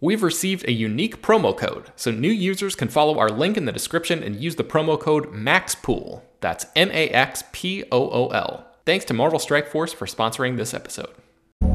We've received a unique promo code, so new users can follow our link in the description and use the promo code MAXPOOL. That's M A X P O O L. Thanks to Marvel Strike Force for sponsoring this episode.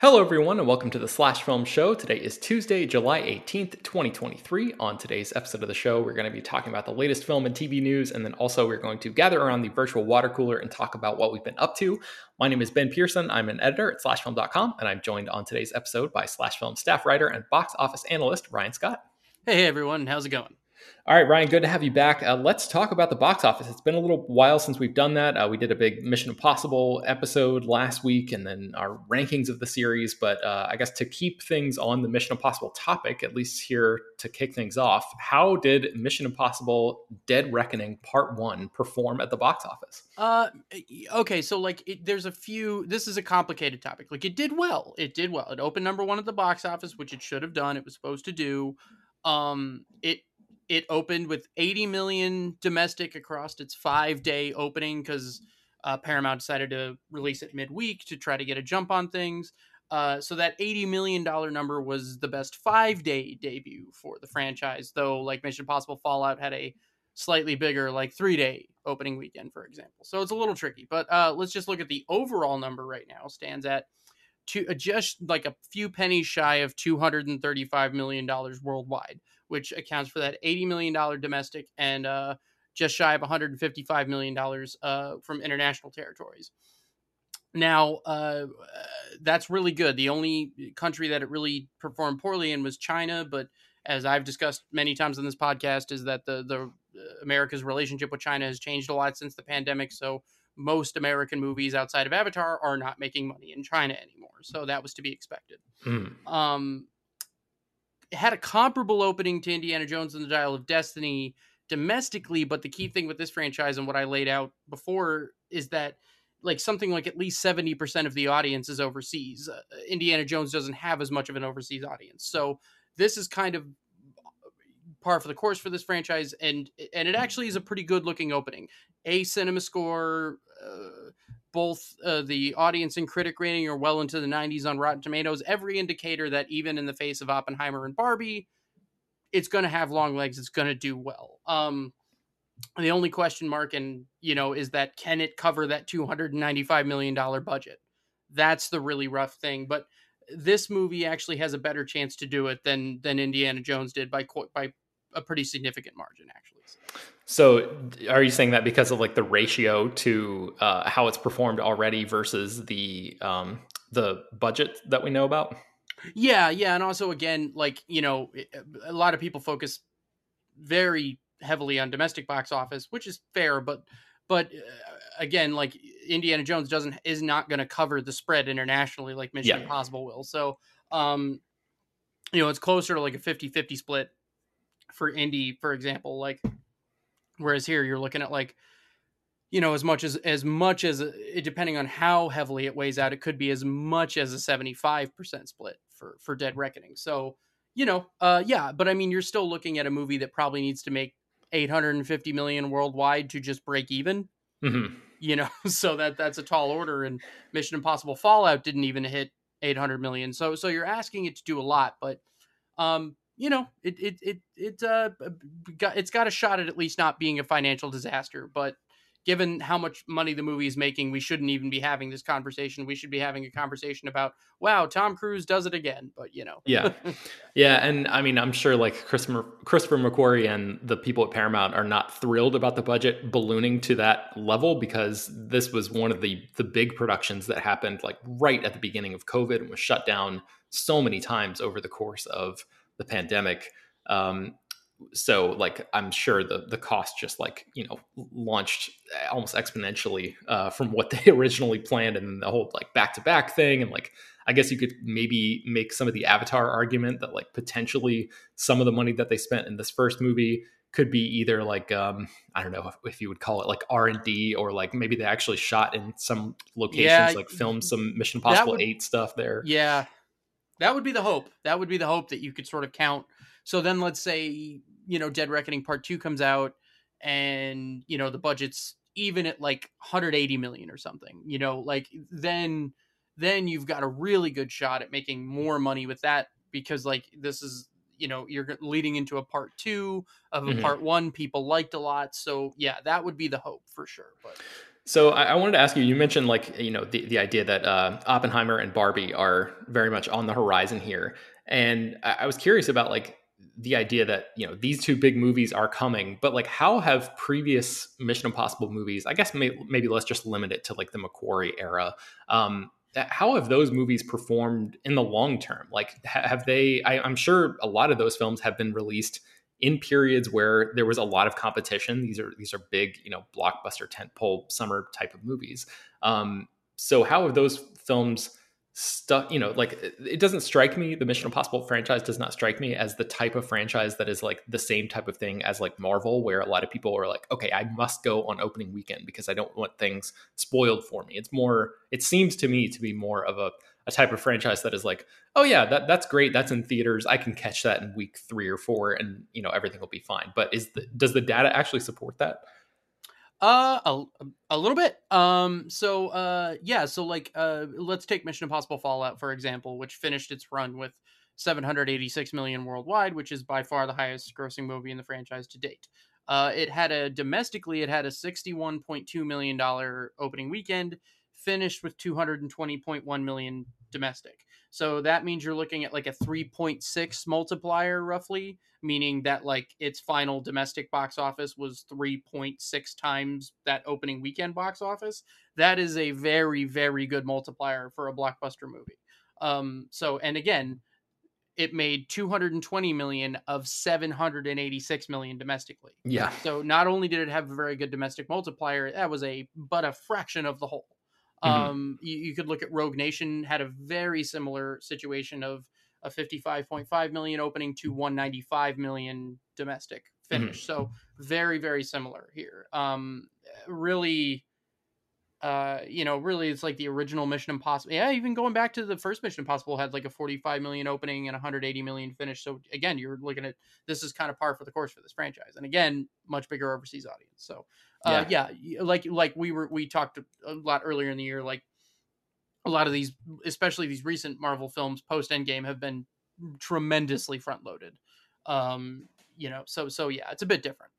Hello, everyone, and welcome to the Slash Film Show. Today is Tuesday, July 18th, 2023. On today's episode of the show, we're going to be talking about the latest film and TV news, and then also we're going to gather around the virtual water cooler and talk about what we've been up to. My name is Ben Pearson. I'm an editor at slashfilm.com, and I'm joined on today's episode by Slash Film staff writer and box office analyst Ryan Scott. Hey, everyone, how's it going? All right, Ryan, good to have you back. Uh, let's talk about the box office. It's been a little while since we've done that. Uh, we did a big Mission Impossible episode last week and then our rankings of the series. But uh, I guess to keep things on the Mission Impossible topic, at least here to kick things off, how did Mission Impossible Dead Reckoning Part 1 perform at the box office? Uh, okay, so like it, there's a few, this is a complicated topic. Like it did well. It did well. It opened number one at the box office, which it should have done. It was supposed to do. Um, it it opened with 80 million domestic across its five day opening because uh, Paramount decided to release it midweek to try to get a jump on things. Uh, so that $80 million number was the best five day debut for the franchise, though, like Mission Impossible Fallout had a slightly bigger, like three day opening weekend, for example. So it's a little tricky. But uh, let's just look at the overall number right now, stands at two, uh, just like a few pennies shy of $235 million worldwide which accounts for that $80 million domestic and uh, just shy of $155 million uh, from international territories. Now, uh, that's really good. The only country that it really performed poorly in was China, but as I've discussed many times in this podcast, is that the the uh, America's relationship with China has changed a lot since the pandemic. So most American movies outside of Avatar are not making money in China anymore. So that was to be expected. Mm. Um, had a comparable opening to Indiana Jones and the Dial of Destiny domestically, but the key thing with this franchise and what I laid out before is that like something like at least 70% of the audience is overseas. Uh, Indiana Jones doesn't have as much of an overseas audience. So this is kind of par for the course for this franchise and and it actually is a pretty good looking opening. A cinema score uh, both uh, the audience and critic rating are well into the 90s on Rotten Tomatoes. Every indicator that even in the face of Oppenheimer and Barbie, it's going to have long legs. It's going to do well. Um, the only question mark, and you know, is that can it cover that 295 million dollar budget? That's the really rough thing. But this movie actually has a better chance to do it than than Indiana Jones did by by a pretty significant margin, actually. So, are you saying that because of like the ratio to uh, how it's performed already versus the um, the budget that we know about? Yeah, yeah, and also again, like you know, a lot of people focus very heavily on domestic box office, which is fair, but but uh, again, like Indiana Jones doesn't is not going to cover the spread internationally like Mission yeah. Impossible will. So, um, you know, it's closer to like a 50-50 split for Indy, for example. Like Whereas here you're looking at like, you know, as much as as much as depending on how heavily it weighs out, it could be as much as a 75% split for for Dead Reckoning. So, you know, uh yeah, but I mean you're still looking at a movie that probably needs to make 850 million worldwide to just break even. Mm-hmm. You know, so that that's a tall order. And Mission Impossible Fallout didn't even hit 800 million. So so you're asking it to do a lot, but um, you know, it it it it uh got it's got a shot at at least not being a financial disaster. But given how much money the movie is making, we shouldn't even be having this conversation. We should be having a conversation about, wow, Tom Cruise does it again. But you know, yeah, yeah, and I mean, I'm sure like Christopher Christopher McQuarrie and the people at Paramount are not thrilled about the budget ballooning to that level because this was one of the the big productions that happened like right at the beginning of COVID and was shut down so many times over the course of the pandemic. Um, so like i'm sure the the cost just like you know launched almost exponentially uh, from what they originally planned and the whole like back to back thing and like i guess you could maybe make some of the avatar argument that like potentially some of the money that they spent in this first movie could be either like um i don't know if, if you would call it like r&d or like maybe they actually shot in some locations yeah, like filmed some mission impossible would, 8 stuff there yeah that would be the hope. That would be the hope that you could sort of count. So then let's say, you know, Dead Reckoning Part 2 comes out and, you know, the budget's even at like 180 million or something, you know, like then then you've got a really good shot at making more money with that because like this is you know you're leading into a part two of a mm-hmm. part one people liked a lot. So yeah that would be the hope for sure but so I, I wanted to ask you you mentioned like you know the, the idea that uh, oppenheimer and barbie are very much on the horizon here. And I, I was curious about like the idea that you know these two big movies are coming but like how have previous mission impossible movies i guess may, maybe let's just limit it to like the mcquarrie era um how have those movies performed in the long term? Like have they I, i'm sure a lot of those films have been released in periods where there was a lot of competition these are these are big you know blockbuster tentpole summer type of movies. Um so how have those films stuff you know like it doesn't strike me the mission impossible franchise does not strike me as the type of franchise that is like the same type of thing as like marvel where a lot of people are like okay i must go on opening weekend because i don't want things spoiled for me. It's more it seems to me to be more of a, a type of franchise that is like oh yeah that, that's great that's in theaters i can catch that in week three or four and you know everything will be fine but is the, does the data actually support that uh, a, a little bit. Um, so uh, yeah, so like uh, let's take Mission Impossible Fallout for example, which finished its run with 786 million worldwide, which is by far the highest grossing movie in the franchise to date. Uh, it had a domestically, it had a 61.2 million dollar opening weekend, finished with 220.1 million domestic. So that means you're looking at like a 3.6 multiplier roughly, meaning that like its final domestic box office was 3.6 times that opening weekend box office. That is a very very good multiplier for a blockbuster movie. Um so and again, it made 220 million of 786 million domestically. Yeah. So not only did it have a very good domestic multiplier, that was a but a fraction of the whole. Mm-hmm. Um, you, you, could look at Rogue Nation had a very similar situation of a 55.5 million opening to 195 million domestic finish. Mm-hmm. So very very similar here. Um, really. Uh, you know, really, it's like the original Mission Impossible. Yeah, even going back to the first Mission Impossible had like a 45 million opening and 180 million finish. So again, you're looking at this is kind of par for the course for this franchise, and again, much bigger overseas audience. So uh, yeah. yeah, like like we were we talked a lot earlier in the year. Like a lot of these, especially these recent Marvel films post Endgame, have been tremendously front loaded. Um, you know, so so yeah, it's a bit different.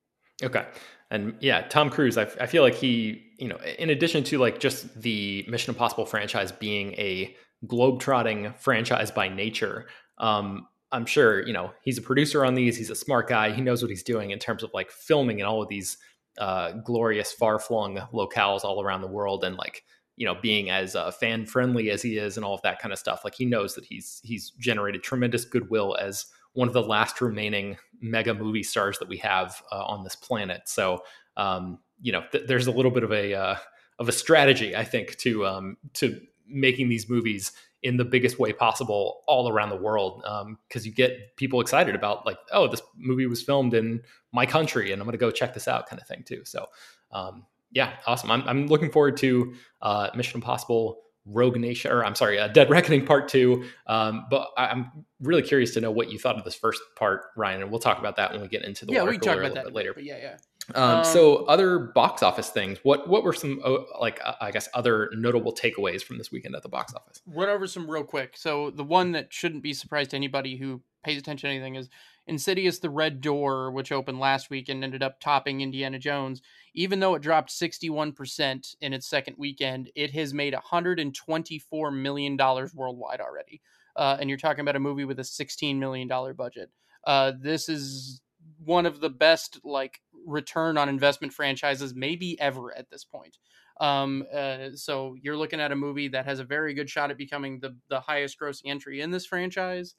Okay. And yeah, Tom Cruise, I, I feel like he, you know, in addition to like just the Mission Impossible franchise being a globe-trotting franchise by nature, um, I'm sure, you know, he's a producer on these. He's a smart guy. He knows what he's doing in terms of like filming and all of these uh, glorious, far flung locales all around the world, and like you know, being as uh, fan friendly as he is, and all of that kind of stuff. Like he knows that he's he's generated tremendous goodwill as one of the last remaining mega movie stars that we have uh, on this planet. So, um, you know, th- there's a little bit of a uh, of a strategy, I think, to um, to making these movies in the biggest way possible all around the world because um, you get people excited about like oh this movie was filmed in my country and i'm going to go check this out kind of thing too. So um, yeah awesome. I'm, I'm looking forward to uh, mission impossible Rogue Nation, or I'm sorry, uh, Dead Reckoning Part Two. Um, but I, am really curious to know what you thought of this first part, Ryan, and we'll talk about that when we get into the yeah, we can talk about a that bit later. But yeah, yeah. Um, Um, so other box office things. What what were some uh, like uh, I guess other notable takeaways from this weekend at the box office? run over some real quick. So the one that shouldn't be surprised to anybody who pays attention to anything is Insidious: The Red Door, which opened last week and ended up topping Indiana Jones. Even though it dropped 61% in its second weekend, it has made 124 million dollars worldwide already. Uh, and you're talking about a movie with a 16 million dollar budget. Uh, this is one of the best like return on investment franchises maybe ever at this point. Um, uh, so you're looking at a movie that has a very good shot at becoming the the highest grossing entry in this franchise.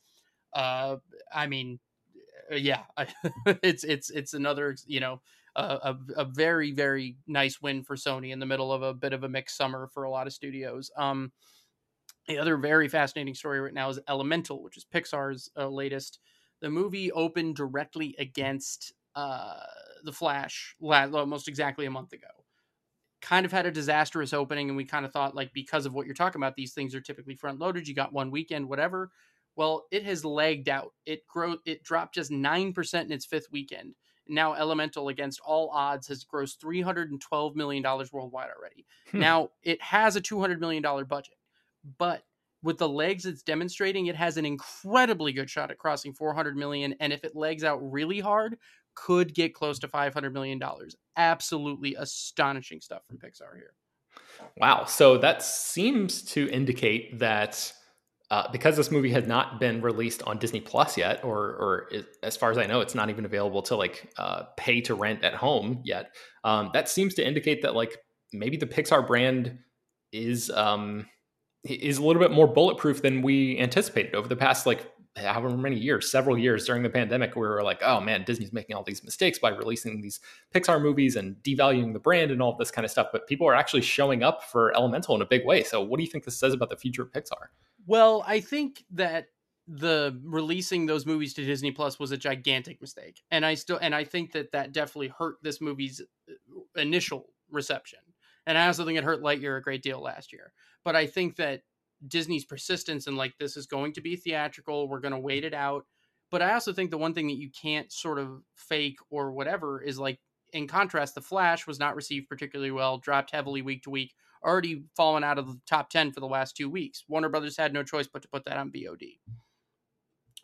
Uh, I mean, yeah, it's it's it's another you know a, a, a very very nice win for Sony in the middle of a bit of a mixed summer for a lot of studios. Um, the other very fascinating story right now is Elemental, which is Pixar's uh, latest. The movie opened directly against uh, the Flash la- almost exactly a month ago kind of had a disastrous opening and we kind of thought like because of what you're talking about these things are typically front loaded you got one weekend whatever well it has lagged out. It grow it dropped just 9% in its fifth weekend. Now elemental against all odds has grossed 312 million dollars worldwide already. Hmm. now it has a 200 million dollar budget but with the legs it's demonstrating it has an incredibly good shot at crossing 400 million and if it legs out really hard could get close to 500 million dollars. Absolutely astonishing stuff from pixar here. Wow. So that seems to indicate that uh, because this movie has not been released on Disney Plus yet, or or as far as I know, it's not even available to like uh, pay to rent at home yet. Um, that seems to indicate that like maybe the Pixar brand is um, is a little bit more bulletproof than we anticipated over the past like however many years, several years during the pandemic, we were like, oh man, Disney's making all these mistakes by releasing these Pixar movies and devaluing the brand and all this kind of stuff. But people are actually showing up for Elemental in a big way. So, what do you think this says about the future of Pixar? Well i think that the releasing those movies to disney plus was a gigantic mistake and i still and i think that that definitely hurt this movie's uh, initial reception. And i also think it hurt lightyear a great deal last year. But i think that disney's persistence and like this is going to be theatrical we're going to wait it out. But i also think the one thing that you can't sort of fake or whatever is like in contrast the flash was not received particularly well dropped heavily week to week already fallen out of the top 10 for the last two weeks. Warner brothers had no choice but to put that on vod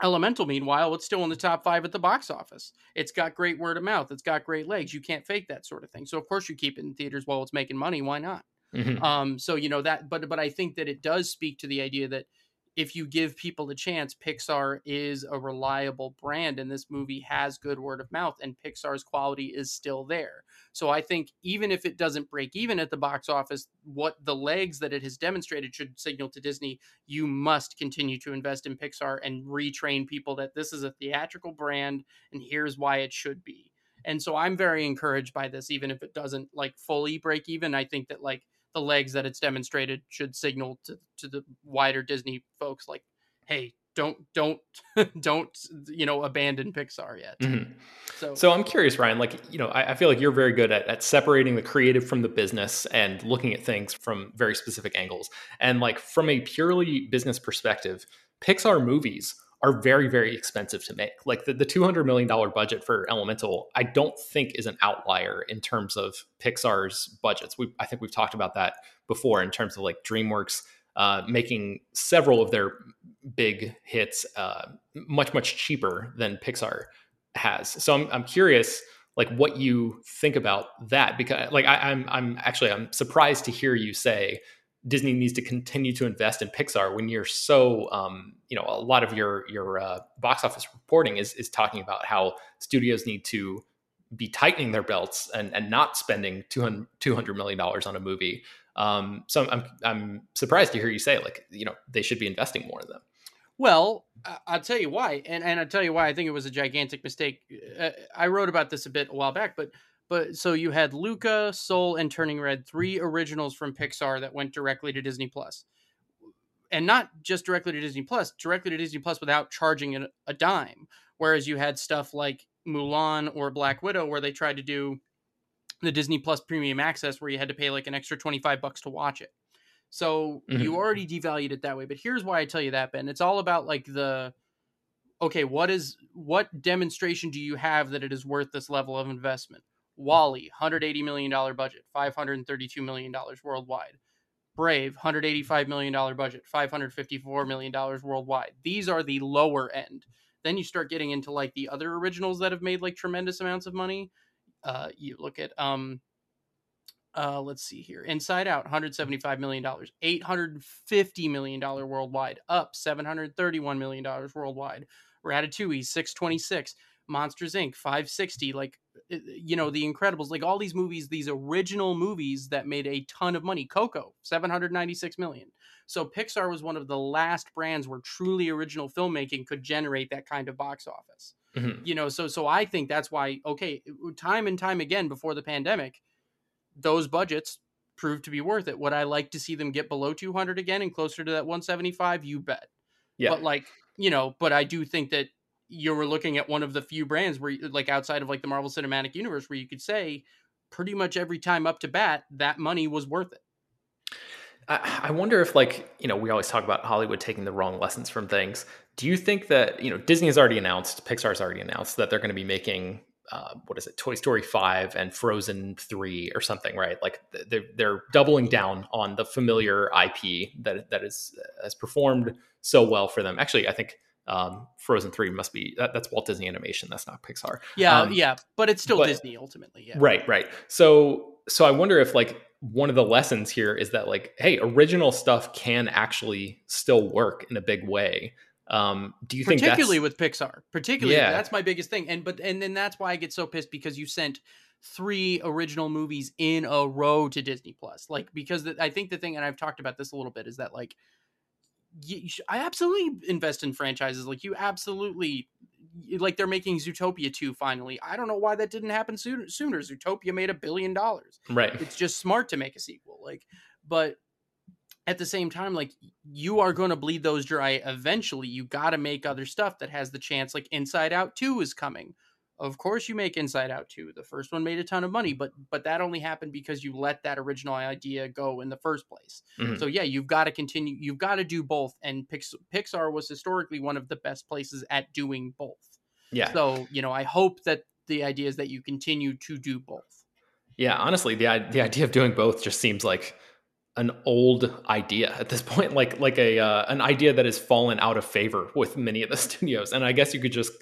elemental meanwhile it's still in the top five at the box office. It's got great word of mouth. It's got great legs. You can't fake that sort of thing. So of course you keep it in theaters while it's making money. Why not? Mhm. um, so you know that, but but I think that it does speak to the idea that if you give people a chance, Pixar is a reliable brand, and this movie has good word of mouth, and Pixar's quality is still there. So I think even if it doesn't break even at the box office, what the legs that it has demonstrated should signal to Disney: you must continue to invest in Pixar and retrain people that this is a theatrical brand, and here's why it should be. And so I'm very encouraged by this, even if it doesn't like fully break even. I think that like the legs that it's demonstrated should signal to, to the wider Disney folks like, hey, don't don't don't you know abandon Pixar yet. Mhm. So, So I'm curious, Ryan. Like, you know, I, I feel like you're very good at, at separating the creative from the business and looking at things from very specific angles. And like from a purely business perspective, Pixar movies are very, very expensive to make. Like the, the $200 million budget for Elemental, I don't think is an outlier in terms of Pixar's budgets. We, I think we've talked about that before in terms of like DreamWorks uh, making several of their big hits uh, much, much cheaper than Pixar has. So I'm, I'm curious, like what you think about that because like I, I'm I'm actually I'm surprised to hear you say Disney needs to continue to invest in Pixar when you're so um, you know a lot of your your uh, box office reporting is is talking about how studios need to be tightening their belts and and not spending 200 200 million dollars on a movie. Um, so I'm I'm surprised to hear you say like you know they should be investing more in them. well, I'll tell you why, and and I'll tell you why I think it was a gigantic mistake. Uh, I wrote about this a bit a while back, but but so you had Luca, Soul, and Turning Red, three originals from Pixar that went directly to Disney Plus, and not just directly to Disney Plus, directly to Disney Plus without charging a, dime. Whereas you had stuff like Mulan or Black Widow, where they tried to do the Disney Plus Premium Access, where you had to pay like an extra twenty five bucks to watch it. So Mhm. you already devalued it that way. But here's why I tell you that, Ben. It's all about like the okay, what is what demonstration do you have that it is worth this level of investment? WALL-E, $180 million budget, $532 million worldwide. Brave, $185 million budget, $554 million worldwide. These are the lower end. Then you start getting into like the other originals that have made like tremendous amounts of money. Uh, you look at um, uh, let's see here. Inside Out, $175 million, $850 million worldwide, up $731 million worldwide. Ratatouille, 626, Monsters Inc., 560, like uh, you know, The Incredibles, like all these movies, these original movies that made a ton of money. Coco, 796 million. So Pixar was one of the last brands where truly original filmmaking could generate that kind of box office. Mhm. You know, so so I think that's why okay, time and time again before the pandemic, those budgets proved to be worth it. Would I like to see them get below 200 again and closer to that 175? You bet. Yeah. But like, you know, but I do think that you were looking at one of the few brands where like outside of like the Marvel Cinematic Universe where you could say pretty much every time up to bat that money was worth it. I, wonder if, like, you know, we always talk about Hollywood taking the wrong lessons from things. Do you think that, you know, Disney has already announced, Pixar's already announced that they're going to be making, uh, what is it, Toy Story 5 and Frozen 3 or something, right? Like, they're, they're doubling down on the familiar IP that, that is, has performed so well for them. Actually, I think um, Frozen 3 must be, that, that's Walt Disney Animation, that's not Pixar. Yeah, Um, yeah, but it's still but- Disney ultimately. Yeah. Right, right. So so I wonder if like one of the lessons here is that like, hey, original stuff can actually still work in a big way. Um, do you think particularly with Pixar. Particularly, Yeah. that's my biggest thing. And but and then that's why I get so pissed because you sent three original movies in a row to Disney Plus. Like because the, I think the thing, and I've talked about this a little bit, is that like you, I absolutely invest in franchises. Like you absolutely like they're making Zootopia 2 finally. I don't know why that didn't happen sooner. sooner. Zootopia made a billion dollars right? it's just smart to make a sequel like but at the same time like you are going to bleed those dry eventually you got to make other stuff that has the chance like inside out 2 is coming of course you make inside out 2 the first one made a ton of money but but that only happened because you let that original idea go in the first place Mhm. so yeah you've got to continue you've got to do both and Pix- pixar was historically one of the best places at doing both yeah, so you know i hope that the idea is that you continue to do both yeah. Honestly, the the idea of doing both just seems like an old idea at this point, like like a uh, an idea that has fallen out of favor with many of the studios. And I guess you could just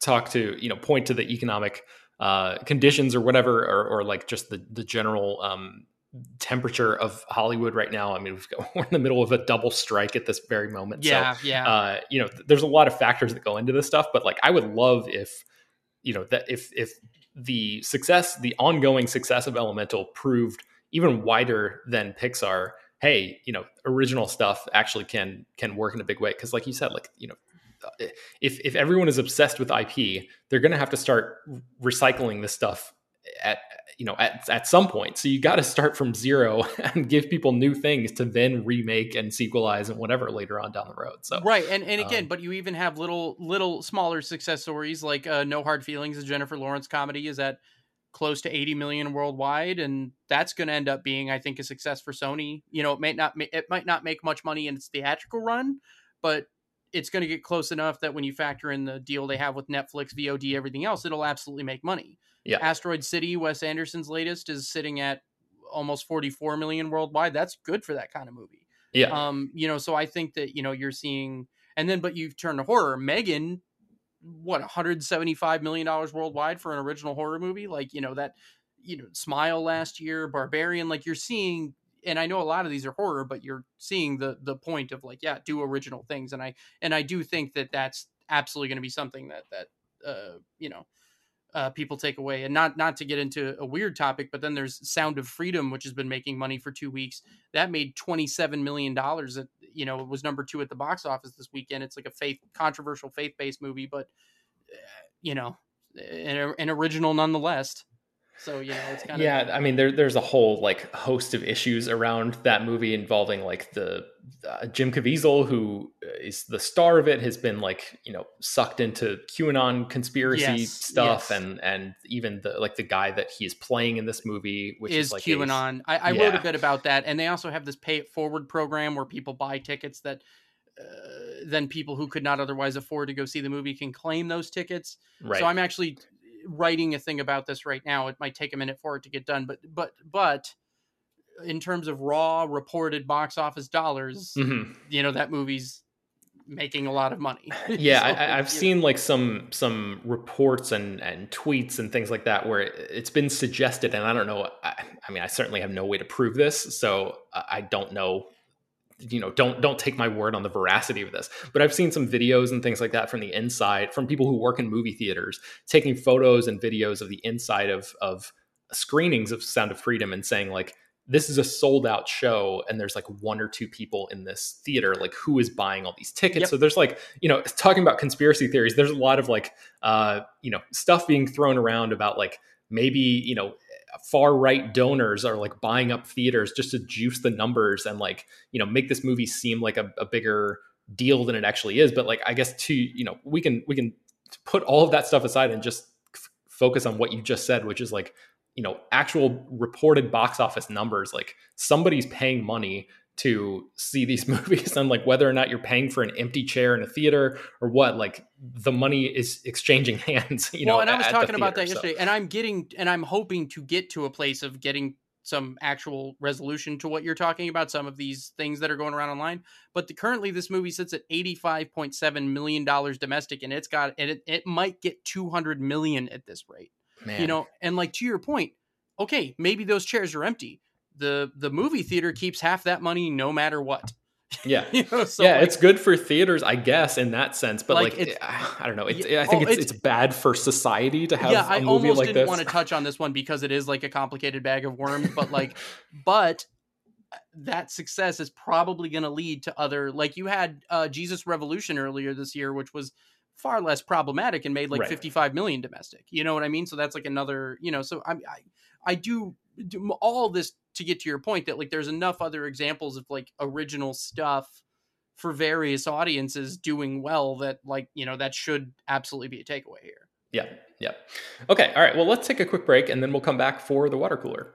talk to you know point to the economic uh, conditions or whatever, or, or like just the the general um, temperature of Hollywood right now. I mean, we've got, we're in the middle of a double strike at this very moment. So, yeah yeah uh, you know, th- there's a lot of factors that go into this stuff, but like I would love if, you know, that if if the success, the ongoing success of Elemental proved even wider than Pixar. Hey, you know, original stuff actually can can work in a big way because, like you said, like you know, if if everyone is obsessed with IP, they're going to have to start recycling this stuff at you know at, at some point. So you got to start from zero and give people new things to then remake and sequelize and whatever later on down the road. So right and and again um, but you even have little little smaller success stories like uh, no hard feelings a jennifer lawrence comedy is at close to 80 million worldwide and that's going to end up being i think a success for sony. You know it might not it might not make much money in its theatrical run but it's going to get close enough that when you factor in the deal they have with netflix vod everything else it'll absolutely make money. Yeah. asteroid city wes anderson's latest is sitting at almost 44 million worldwide. That's good for that kind of movie. Yeah. Um you know so i think that you know you're seeing and then but you've turned to horror. Megan what 175 million dollars worldwide for an original horror movie? Like you know that you know smile last year barbarian like you're seeing and i know a lot of these are horror but you're seeing the the point of like yeah do original things and i and i do think that that's absolutely going to be something that that uh you know uh, people take away and not not to get into a weird topic but then there's sound of freedom which has been making money for two weeks. That made 27 million dollars That you know was number two at the box office this weekend. It's like a faith controversial faith-based movie but uh, you know an, an original nonetheless So you know, it's kind of yeah. I mean, there, there's a whole like host of issues around that movie involving like the uh, Jim Caviezel, who is the star of it, has been like you know sucked into QAnon conspiracy yes, stuff, yes. and and even the like the guy that he is playing in this movie, which is, is like QAnon. A, I, I yeah. wrote a bit about that, and they also have this pay it forward program where people buy tickets that. Uh, then people who could not otherwise afford to go see the movie can claim those tickets. Right. So I'm actually writing a thing about this right now. It might take a minute for it to get done, but but but in terms of raw reported box office dollars, mm-hmm. you know that movie's making a lot of money. yeah, so, I, have seen like some some reports and and tweets and things like that where it's been suggested, and I don't know. I, I mean, I certainly have no way to prove this, so I don't know you know don't don't take my word on the veracity of this but i've seen some videos and things like that from the inside from people who work in movie theaters taking photos and videos of the inside of of screenings of sound of freedom and saying like this is a sold out show and there's like one or two people in this theater like who is buying all these tickets yep. so there's like you know talking about conspiracy theories there's a lot of like uh you know stuff being thrown around about like maybe you know far right donors are like buying up theaters just to juice the numbers and like you know make this movie seem like a, a bigger deal than it actually is. But like i guess to you know we can we can put all of that stuff aside and just f- focus on what you just said which is like you know actual reported box office numbers. Like somebody's paying money to see these movies and like whether or not you're paying for an empty chair in a theater or what like the money is exchanging hands you well, know and i was talking the about that yesterday and i'm getting and i'm hoping to get to a place of getting some actual resolution to what you're talking about some of these things that are going around online but the, currently this movie sits at 85.7 million dollars domestic and it's got and it, it might get 200 million at this rate Man. you know and like to your point okay maybe those chairs are empty the the movie theater keeps half that money no matter what. Yeah, you know, so yeah, like, it's good for theaters, I guess, in that sense. But like, like I don't know. It's, I think oh, it's, it's, it's bad for society to have. Yeah, a movie like this. I almost like didn't want to touch on this one because it is like a complicated bag of worms. But like, but that success is probably going to lead to other. Like you had uh, Jesus Revolution earlier this year, which was far less problematic and made like right. 55 million domestic. You know what I mean? So that's like another. You know, so I I I do all this to get to your point that like there's enough other examples of like original stuff for various audiences doing well that like you know that should absolutely be a takeaway here. Yeah yeah. Okay all right well let's take a quick break and then we'll come back for the water cooler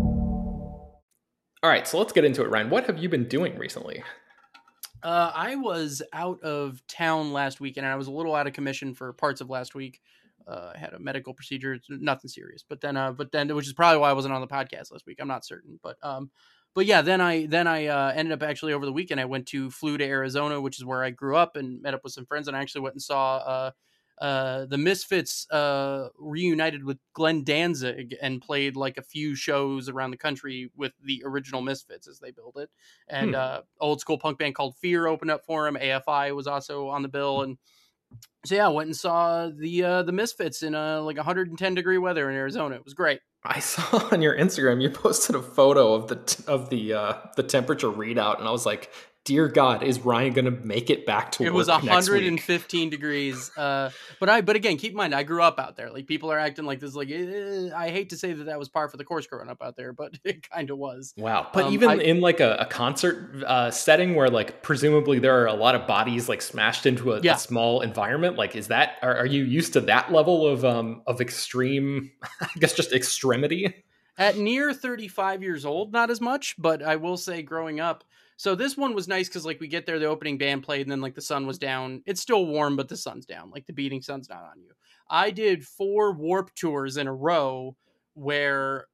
All right, so let's get into it, Ryan. What have you been doing recently? Uh, I was out of town last week, and I was a little out of commission for parts of last week. Uh, I had a medical procedure, nothing serious, but then, uh, but then, which is probably why I wasn't on the podcast last week. I'm not certain, but, um, but yeah, then I then I uh, ended up actually over the weekend. I went to flew to Arizona, which is where I grew up, and met up with some friends, and I actually went and saw uh, the Misfits uh, reunited with Glenn Danzig and played like a few shows around the country with the original Misfits as they build it. And hmm. uh, old school punk band called Fear opened up for him. AFI was also on the bill, and so yeah, I went and saw the uh, the Misfits in uh, like 110 degree weather in Arizona. It was great. I saw on your Instagram you posted a photo of the of the uh, the temperature readout, and I was like, dear God, is Ryan going to make it back to it was 115 degrees. Uh, but I, but again, keep in mind, I grew up out there. Like people are acting like this. Like eh, I hate to say that that was par for the course growing up out there, but it kind of was. Wow. But um, even I, in like a, a concert uh, setting where like presumably there are a lot of bodies like smashed into a, yeah. a small environment, like is that are, are, you used to that level of um of extreme? I guess just extremity. At near 35 years old, not as much, but I will say, growing up so this one was nice because like we get there, the opening band played, and then like the sun was down. It's still warm, but the sun's down. Like the beating sun's not on you. I did four warp tours in a row where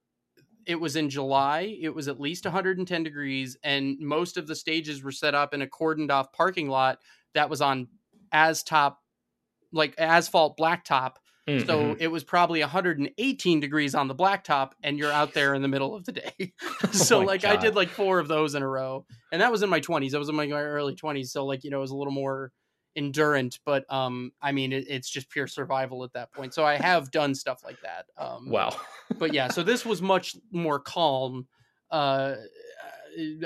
it was in July. It was at least 110 degrees, and most of the stages were set up in a cordoned off parking lot that was on as top, like asphalt blacktop So Mhm. it was probably 118 degrees on the blacktop, and you're out there in the middle of the day. so Oh like I did like four of those in a row, and that was in my 20s. I was in my early 20s, so like you know it was a little more endurant. But um, I mean it, it's just pure survival at that point. So I have done stuff like that. Um, wow. but yeah, so this was much more calm. Uh,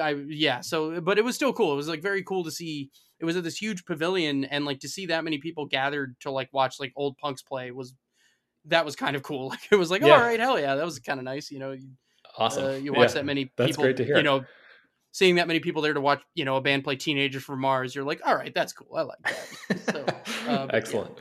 I yeah, so but it was still cool. It was like very cool to see. It was at this huge pavilion, and like to see that many people gathered to like watch like old punks play was that was kind of cool. Like it was like, Yeah. all right, hell yeah, that was kind of nice. You know, you, Awesome. uh, you watch Yeah. that many that's people. great to hear. You know, seeing that many people there to watch, you know, a band play "Teenagers from Mars," you're like, all right, that's cool. I like that. So, uh, but yeah. Excellent.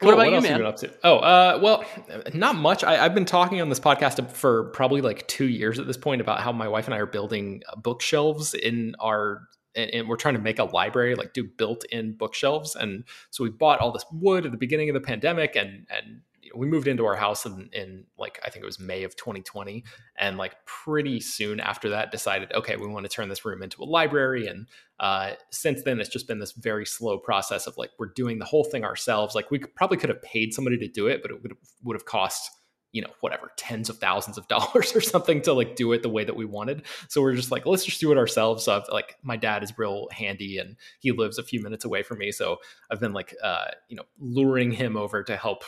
What about you, else have man? been up to? Oh, uh, well, not much. I, I've been talking on this podcast for probably like two years at this point about how my wife and I are building bookshelves in our, and, and we're trying to make a library, like do built-in bookshelves. And so we bought all this wood at the beginning of the pandemic, and and we moved into our house in, in like I think it was May of 2020, and like pretty soon after that, decided okay, we want to turn this room into a library, and uh, since then it's just been this very slow process of like we're doing the whole thing ourselves like we could, probably could have paid somebody to do it but it would would have cost you know whatever tens of thousands of dollars or something to like do it the way that we wanted. So we're just like let's just do it ourselves. So I've, like my dad is real handy and he lives a few minutes away from me. So i've been like uh, you know luring him over to help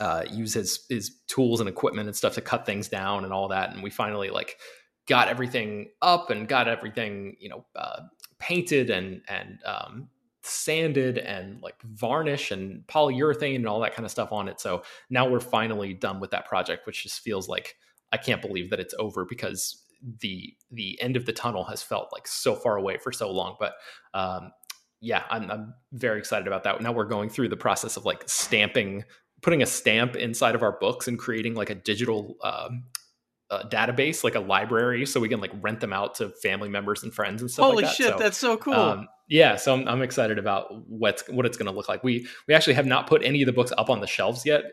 uh, use his his tools and equipment and stuff to cut things down and all that. And we finally like got everything up and got everything you know uh, painted and and um, sanded and like varnish and polyurethane and all that kind of stuff on it. So now we're finally done with that project, which just feels like I can't believe that it's over because the the end of the tunnel has felt like so far away for so long. But um, yeah, I'm, I'm very excited about that. Now we're going through the process of like stamping, putting a stamp inside of our books and creating like a digital um, uh, database, like a library, so we can like rent them out to family members and friends and stuff. Holy like that. shit, So, that's so cool. um, yeah, so I'm, I'm excited about what's what it's going to look like. We we actually have not put any of the books up on the shelves yet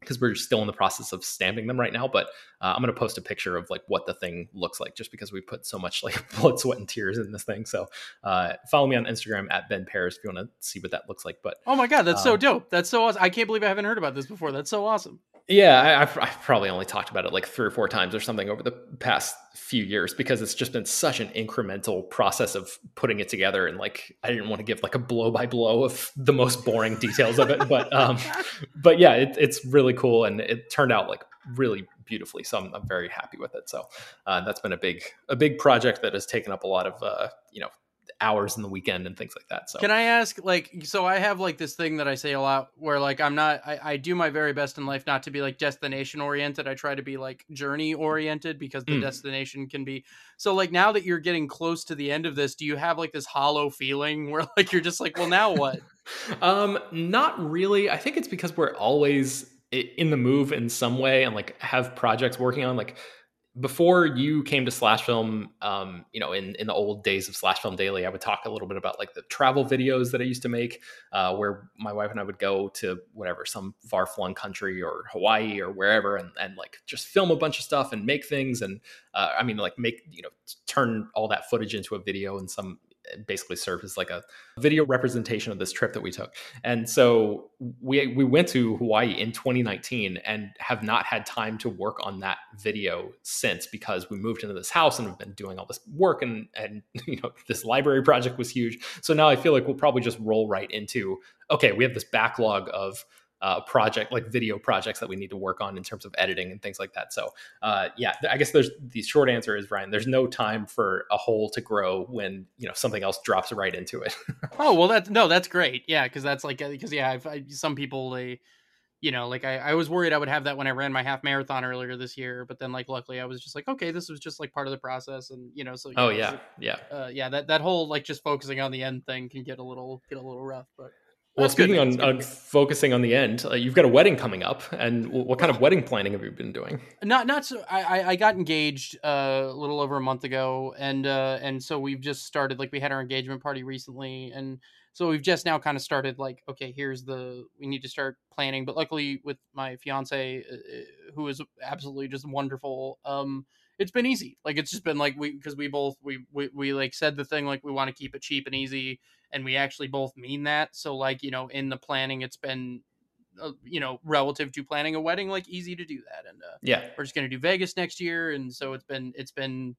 because we're still in the process of stamping them right now. But uh, I'm going to post a picture of like what the thing looks like, just because we put so much like blood, sweat, and tears in this thing. So uh, follow me on Instagram at Ben Paris if you want to see what that looks like. But oh my god, that's so um, dope. That's so awesome. I can't believe I haven't heard about this before. That's so awesome. Yeah, I, I've, I've probably only talked about it like three or four times or something over the past few years because it's just been such an incremental process of putting it together. And like, I didn't want to give like a blow by blow of the most boring details of it, but um, but yeah, it, it's really cool and it turned out like really beautifully. So I'm, I'm very happy with it. So uh, that's been a big a big project that has taken up a lot of uh, you know hours in the weekend and things like that. So Can I ask, like, so I have like this thing that I say a lot where like I'm not, I, I do my very best in life not to be like destination oriented. I try to be like journey oriented because the Mm. destination can be. So like now that you're getting close to the end of this, do you have like this hollow feeling where like you're just like, well, now what? Um, not really. I think it's because we're always in the move in some way and like have projects working on like before you came to slash film um you know in in the old days of slash film daily i would talk a little bit about like the travel videos that i used to make uh where my wife and i would go to whatever some far-flung country or hawaii or wherever and, and like just film a bunch of stuff and make things and uh, i mean like make you know turn all that footage into a video and some basically served as like a video representation of this trip that we took. And so we we went to Hawaii in 2019 and have not had time to work on that video since because we moved into this house and have been doing all this work and and you know this library project was huge. So now I feel like we'll probably just roll right into okay, we have this backlog of uh, project like video projects that we need to work on in terms of editing and things like that. So uh, yeah, I guess there's the short answer is Ryan. There's no time for a hole to grow when you know something else drops right into it. Oh well, that's no, that's great. Yeah, because that's like because yeah, I've, I, some people they, you know, like I, I was worried I would have that when I ran my half marathon earlier this year, but then like luckily I was just like, okay, this was just like part of the process, and you know, so you oh know, yeah, so- yeah. uh, yeah, that that whole like just focusing on the end thing can get a little get a little rough, but Well, that's speaking on, good. focusing on the end, uh, you've got a wedding coming up, and what kind of wedding planning have you been doing? not not so I, I I got engaged uh, a little over a month ago and uh and so we've just started like we had our engagement party recently and so we've just now kind of started like okay here's the we need to start planning but luckily with my fiance uh, who is absolutely just wonderful um it's been easy like it's just been like we because we both we, we we like said the thing like we want to keep it cheap and easy and we actually both mean that so like you know in the planning it's been uh, you know, relative to planning a wedding, like easy to do that. And uh, yeah, we're just gonna do Vegas next year, and so it's been it's been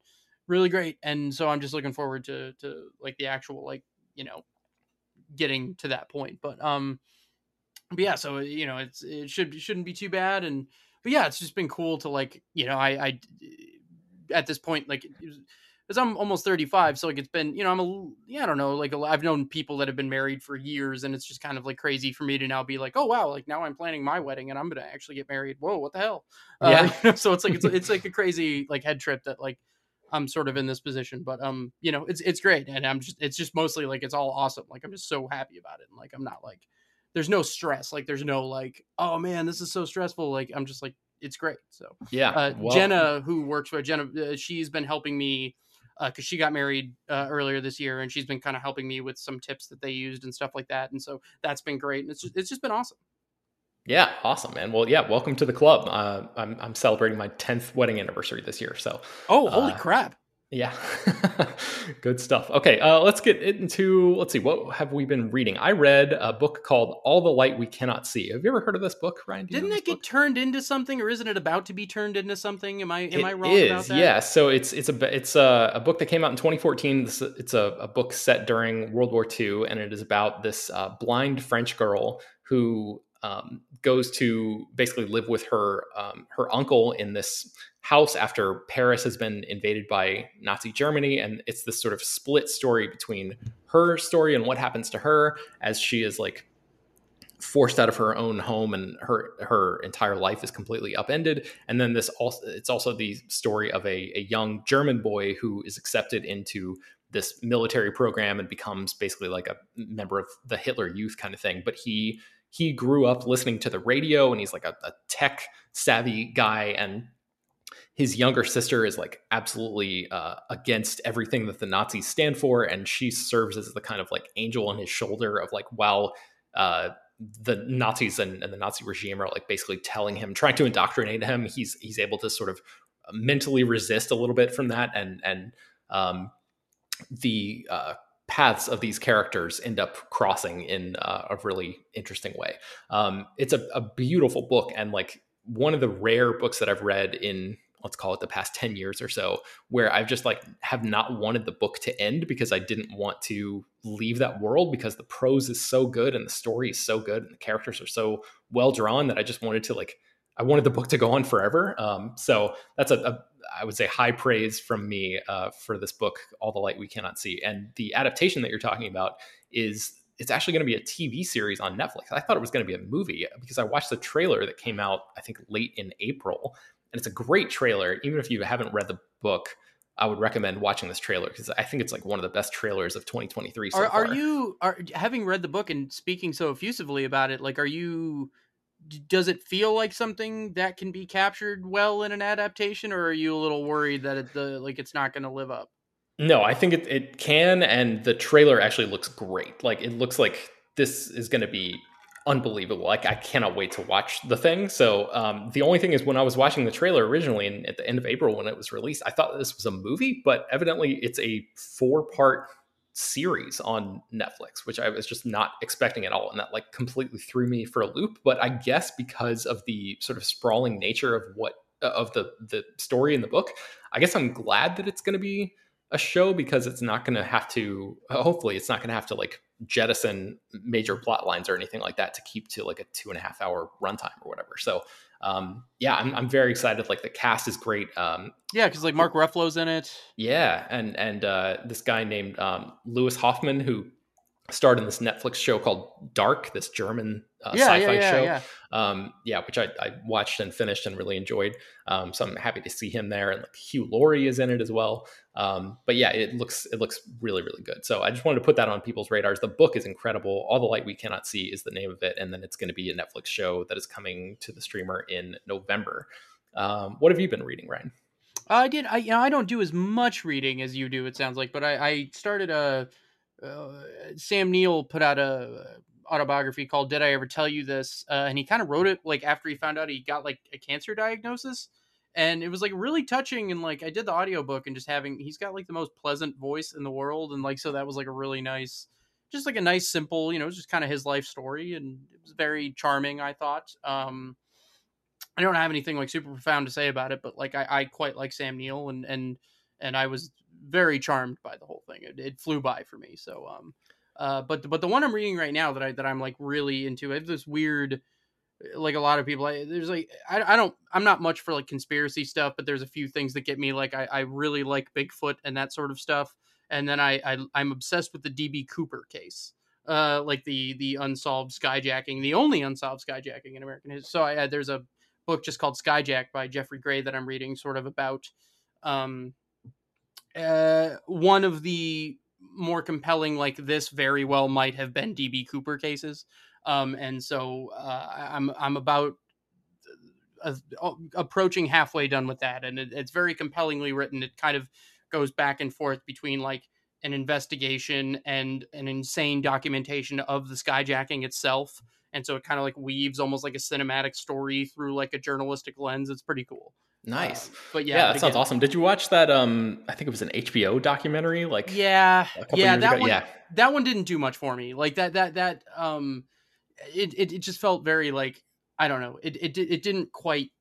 really great. And so I'm just looking forward to to like the actual like you know getting to that point. But um, but yeah, so you know, it's it should shouldn't be too bad. And but yeah, it's just been cool to like you know, I I at this point like. Because I'm almost 35, so like it's been, you know, I'm a, yeah, I don't know, like I've known people that have been married for years, and it's just kind of like crazy for me to now be like, oh wow, like now I'm planning my wedding and I'm gonna actually get married. Whoa, what the hell? Yeah. Uh, so it's like it's it's like a crazy like head trip that like I'm sort of in this position, but um, you know, it's it's great, and I'm just it's just mostly like it's all awesome. Like I'm just so happy about it, and like I'm not like there's no stress, like there's no like oh man, this is so stressful. Like I'm just like it's great. So yeah. uh, well, Jenna, who works for Jenna, uh, she's been helping me because she got married uh, earlier this year, and she's been kind of helping me with some tips that they used and stuff like that. And so that's been great, and it's just, it's just been awesome. Yeah, awesome, man. Well, yeah, welcome to the club. Uh, I'm I'm celebrating my 10th wedding anniversary this year, so Oh, holy Uh, crap! Yeah, good stuff. Okay, uh, let's get into let's see what have we been reading. I read a book called All the Light We Cannot See. Have you ever heard of this book, Ryan? Didn't it get book? turned into something, or isn't it about to be turned into something? Am I am I wrong is, about that? Yeah, so it's it's a it's a, a book that came out in 2014. This, it's a, a book set during World War II, and it is about this uh, blind French girl who um, goes to basically live with her um, her uncle in this house after Paris has been invaded by Nazi Germany, and it's this sort of split story between her story and what happens to her as she is like forced out of her own home and her her entire life is completely upended. And then this also it's also the story of a, a young german boy who is accepted into this military program and becomes basically like a member of the hitler youth kind of thing. But he he grew up listening to the radio and he's like a, a tech savvy guy and his younger sister is like absolutely uh, against everything that the Nazis stand for, and she serves as the kind of like angel on his shoulder of like, while uh, the Nazis and, and the Nazi regime are like basically telling him, trying to indoctrinate him, he's he's able to sort of mentally resist a little bit from that, and and um, the uh, paths of these characters end up crossing in uh, a really interesting way. Um, it's a, a beautiful book, and like one of the rare books that I've read in let's call it the past 10 years or so where i've just like have not wanted the book to end because i didn't want to leave that world because the prose is so good and the story is so good and the characters are so well drawn that i just wanted to like i wanted the book to go on forever um, so that's a, a i would say high praise from me uh, for this book all the light we cannot see and the adaptation that you're talking about is it's actually going to be a TV series on Netflix. I thought it was going to be a movie because I watched the trailer that came out, I think, late in April, and it's a great trailer. Even if you haven't read the book, I would recommend watching this trailer because I think it's like one of the best trailers of 2023 so are, are you are having read the book and speaking so effusively about it? Like, are you? Does it feel like something that can be captured well in an adaptation, or are you a little worried that it, the like it's not going to live up? No, I think it, it can, and the trailer actually looks great. Like it looks like this is going to be unbelievable. Like I cannot wait to watch the thing. So um, the only thing is, when I was watching the trailer originally, and at the end of April when it was released, I thought this was a movie, but evidently it's a four part series on Netflix, which I was just not expecting at all, and that like completely threw me for a loop. But I guess because of the sort of sprawling nature of what uh, of the the story in the book, I guess I'm glad that it's going to be a show because it's not going to have to uh, hopefully it's not going to have to like jettison major plot lines or anything like that to keep to like a two and a half hour runtime or whatever so um yeah i'm, I'm very excited like the cast is great um Yeah, because like Mark Ruffalo's in it. yeah and and uh this guy named um Louis Hofmann who starred in this netflix show called dark this german uh, yeah, sci-fi yeah, yeah, show yeah. um, yeah, which I, I watched and finished and really enjoyed. Um, so I'm happy to see him there, and like Hugh Laurie is in it as well. Um, but yeah, it looks it looks really really good. So I just wanted to put that on people's radars. The book is incredible. All the light we cannot see is the name of it, and then it's going to be a Netflix show that is coming to the streamer in November. Um, what have you been reading, Ryan? I did. I you know I don't do as much reading as you do. It sounds like, but I, I started a. Uh, Sam Neill put out a autobiography called "Did I Ever Tell You This?" Uh, and he kind of wrote it like after he found out he got like a cancer diagnosis, and it was like really touching. And like I did the audiobook and just having he's got like the most pleasant voice in the world, and like so that was like a really nice just like a nice, simple, you know, just kind of his life story, and it was very charming. I thought. Um, I don't have anything like super profound to say about it, but like I, I quite like Sam Neill, and and and I was very charmed by the whole thing. It, it flew by for me. So, um, uh, but but the one I'm reading right now that I that I'm like really into, I have this weird, like a lot of people. I, there's like I, I don't I'm not much for like conspiracy stuff, but there's a few things that get me. Like I, I really like Bigfoot and that sort of stuff, and then I, I I'm obsessed with the DB Cooper case. Uh, like the the unsolved skyjacking, the only unsolved skyjacking in American history. So I, there's a book just called Skyjack by Geoffrey Gray that I'm reading, sort of about um, uh, one of the more compelling, like this very well might have been DB Cooper cases. Um, and so uh, I'm I'm about uh, approaching halfway done with that, and it, it's very compellingly written. It kind of goes back and forth between like an investigation and an insane documentation of the skyjacking itself and so it kind of like weaves almost like a cinematic story through like a journalistic lens. It's pretty cool. Nice. Um, but yeah, yeah, that but sounds again- awesome. Did you watch that? Um, I think it was an HBO documentary. Like, Yeah, yeah, that ago? one. Yeah. That one didn't do much for me. Like that, that, that. Um, it, it, it just felt very like I don't know. It, it, it didn't quite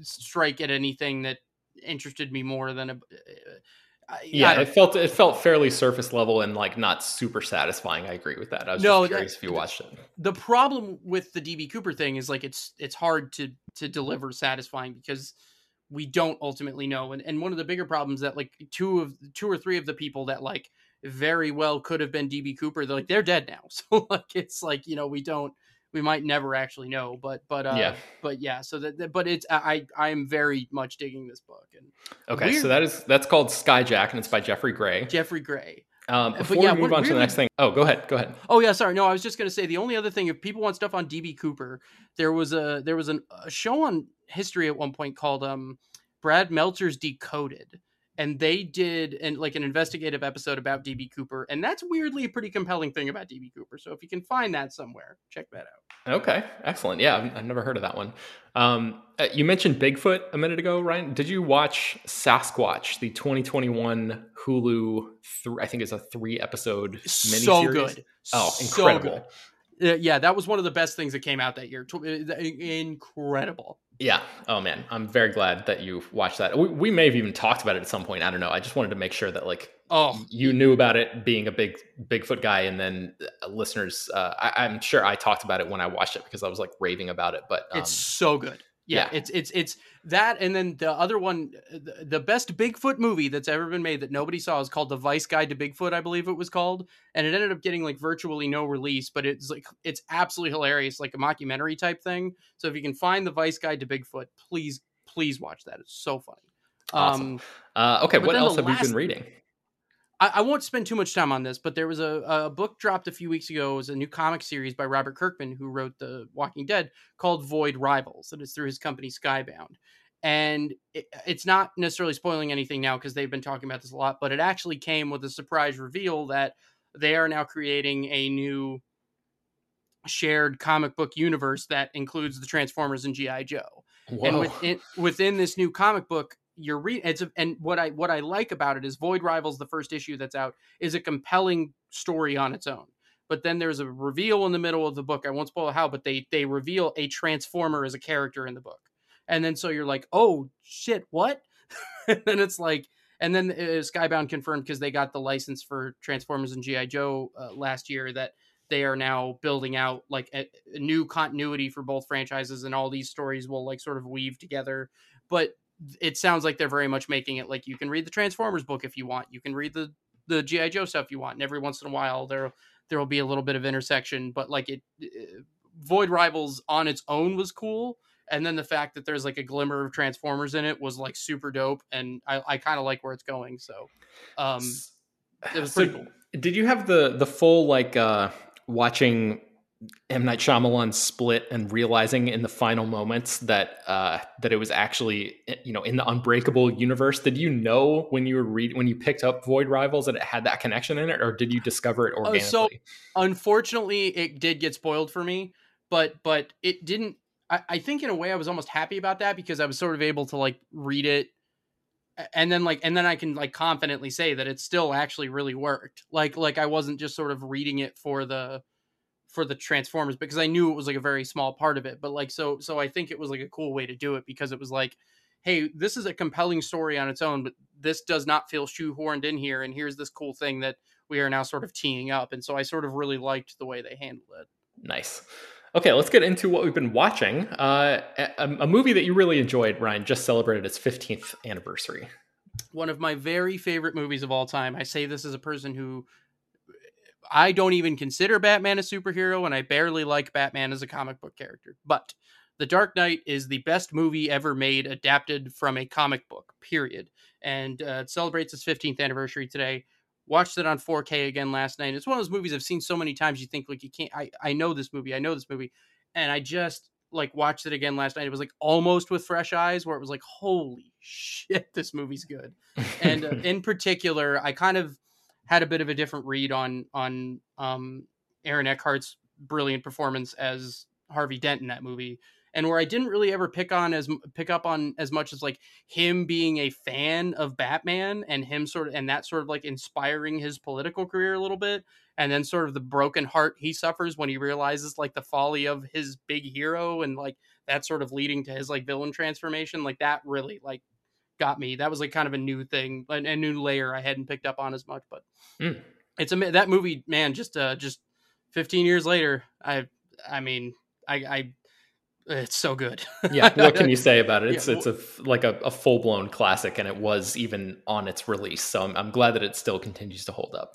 strike at anything that interested me more than a. Yeah, it felt it felt fairly surface level and like not super satisfying. I agree with that. I was No, just that- if you watched it. the problem with the DB Cooper thing is like it's it's hard to to deliver satisfying because we don't ultimately know and and one of the bigger problems that like two of two or three of the people that like very well could have been DB Cooper they're like they're dead now so like it's like you know we don't we might never actually know but but uh Yeah. but yeah so that that- but it's I I am very much digging this book and Okay, Weird. so that is that's called Skyjack and it's by Geoffrey Gray. Geoffrey Gray Um, before yeah, we move on to the next thing, oh, go ahead, go ahead. Oh yeah, sorry. No, I was just gonna say the only other thing if people want stuff on DB Cooper, there was a there was an, a show on History at one point called um Brad Meltzer's Decoded, and they did an like an investigative episode about DB Cooper, and that's weirdly a pretty compelling thing about DB Cooper. So if you can find that somewhere, check that out. Okay, excellent. Yeah, I've, I've never heard of that one. Um, uh, you mentioned Bigfoot a minute ago, Ryan. Did you watch Sasquatch, the 2021 Hulu? Th- I think it's a three episode miniseries. So good. Oh, So incredible. good. Uh, yeah, that was one of the best things that came out that year. Tw- uh, Incredible. Yeah. Oh man, I'm very glad that you watched that. We, we may have even talked about it at some point. I don't know. I just wanted to make sure that like Oh, you knew about it being a big Bigfoot guy, and then uh, listeners, uh, I, I'm sure I talked about it when I watched it because I was like raving about it. But um, it's so good. Yeah, yeah. it's it's it's that, and then the other one, the, the best Bigfoot movie that's ever been made that nobody saw is called The Vice Guide to Bigfoot, I believe it was called, and it ended up getting like virtually no release, but it's like it's absolutely hilarious, like a mockumentary type thing. So if you can find The Vice Guide to Bigfoot, please please watch that. It's so funny. Awesome. Um, uh, okay, what else have you been reading? I, I won't spend too much time on this, but there was a, a book dropped a few weeks ago. It was a new comic series by Robert Kirkman, who wrote The Walking Dead, called Void Rivals, and it's through his company Skybound. And it, it's not necessarily spoiling anything now because they've been talking about this a lot, but it actually came with a surprise reveal that they are now creating a new shared comic book universe that includes the Transformers and GI Joe and within within this new comic book you're reading it's a, and what i what i like about it is void rivals the first issue that's out is a compelling story on its own. But then there's a reveal in the middle of the book i won't spoil how but they they reveal a transformer as a character in the book. And then so you're like oh shit what? And then it's like and then uh, skybound confirmed because they got the license for transformers and gi joe uh, last year that they are now building out like a, a new continuity for both franchises and all these stories will like sort of weave together. But it sounds like they're very much making it like you can read the transformers book if you want you can read the the gi joe stuff if you want and every once in a while there there will be a little bit of intersection but like it uh, void rivals on its own was cool and then the fact that there's like a glimmer of transformers in it was like super dope and i, I kind of like where it's going so um it was So, pretty cool. Did you have the the full like uh watching M Night Shyamalan split and realizing in the final moments that uh that it was actually you know in the Unbreakable universe? Did you know when you were read when you picked up Void Rivals that it had that connection in it, or did you discover it organically? so- unfortunately it did get spoiled for me but but it didn't I, I think in a way i was almost happy about that because i was sort of able to like read it and then like and then I can like confidently say that it still actually really worked. Like like I wasn't just sort of reading it for the for the Transformers because I knew it was like a very small part of it. But like so so I think it was like a cool way to do it because it was like, hey, this is a compelling story on its own, but this does not feel shoehorned in here. And here's this cool thing that we are now sort of teeing up. And so I sort of really liked the way they handled it. Nice. Okay, let's get into what we've been watching. Uh, a, a, movie that you really enjoyed, Ryan, just celebrated its 15th anniversary. One of my very favorite movies of all time. I say this as a person who I don't even consider Batman a superhero, and I barely like Batman as a comic book character. But The Dark Knight is the best movie ever made adapted from a comic book, period. And uh, it celebrates its 15th anniversary today watched it on 4K again last night. It's one of those movies I've seen so many times you think like you can't I I know this movie. I know this movie. And I just like watched it again last night. It was like almost with fresh eyes where it was like holy shit this movie's good. And uh, in particular, I kind of had a bit of a different read on on um Aaron Eckhart's brilliant performance as Harvey Dent in that movie and where I didn't really ever pick on as pick up on as much as like him being a fan of Batman and him sort of and that sort of like inspiring his political career a little bit and then sort of the broken heart he suffers when he realizes like the folly of his big hero and like that sort of leading to his like villain transformation like that really like got me that was like kind of a new thing a, a new layer I hadn't picked up on as much but mm. it's a that movie man just uh just 15 years later I I mean I, I it's so good. yeah, what can you say about it? It's yeah, it's a like a, a full blown classic, and it was even on its release. So I'm, I'm glad that it still continues to hold up.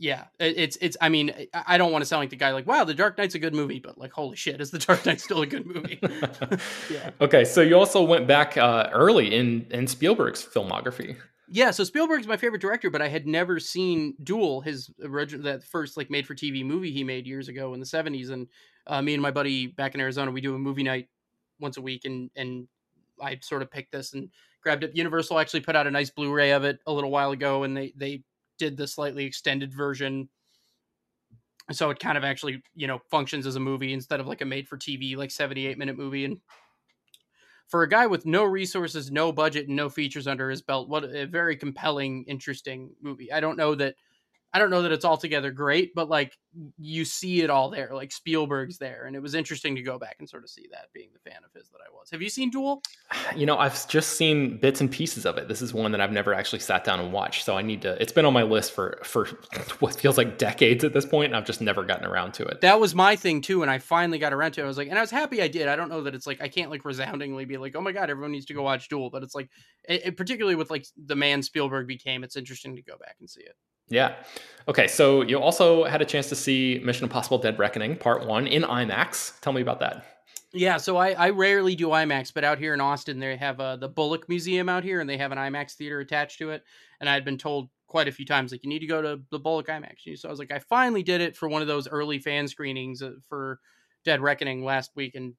Yeah, it's it's. I mean, I don't want to sound like the guy like, wow, The Dark Knight's a good movie, but like, holy shit, is The Dark Knight still a good movie? yeah. Okay, so you also went back uh, early in in Spielberg's filmography. Yeah, so Spielberg's my favorite director, but I had never seen Duel, his original that first like made for TV movie he made years ago in the 70s and uh, me and my buddy back in Arizona, we do a movie night once a week, and and I sort of picked this and grabbed it. Universal actually put out a nice Blu-ray of it a little while ago, and they they did the slightly extended version, so it kind of actually you know functions as a movie instead of like a made-for-TV like 78 minute movie. And for a guy with no resources, no budget, and no features under his belt, what a very compelling, interesting movie. I don't know that I don't know that it's altogether great, but like you see it all there. Like Spielberg's there, and it was interesting to go back and sort of see that. Being the fan of his that I was. Have you seen Duel? You know, I've just seen bits and pieces of it. This is one that I've never actually sat down and watched, so I need to. It's been on my list for for what feels like decades at this point, and I've just never gotten around to it. That was my thing too, and I finally got around to it. I was like, and I was happy I did. I don't know that it's like I can't like resoundingly be like, oh my god, everyone needs to go watch Duel, but it's like, it, it, particularly with like the man Spielberg became, it's interesting to go back and see it. Yeah. Okay, so you also had a chance to see Mission Impossible Dead Reckoning Part 1 in IMAX. Tell me about that. Yeah, so I, I rarely do IMAX, but out here in Austin, they have uh, the Bullock Museum out here, and they have an IMAX theater attached to it. And I had been told quite a few times, like, you need to go to the Bullock IMAX. So I was like, I finally did it for one of those early fan screenings uh, for Dead Reckoning last week, and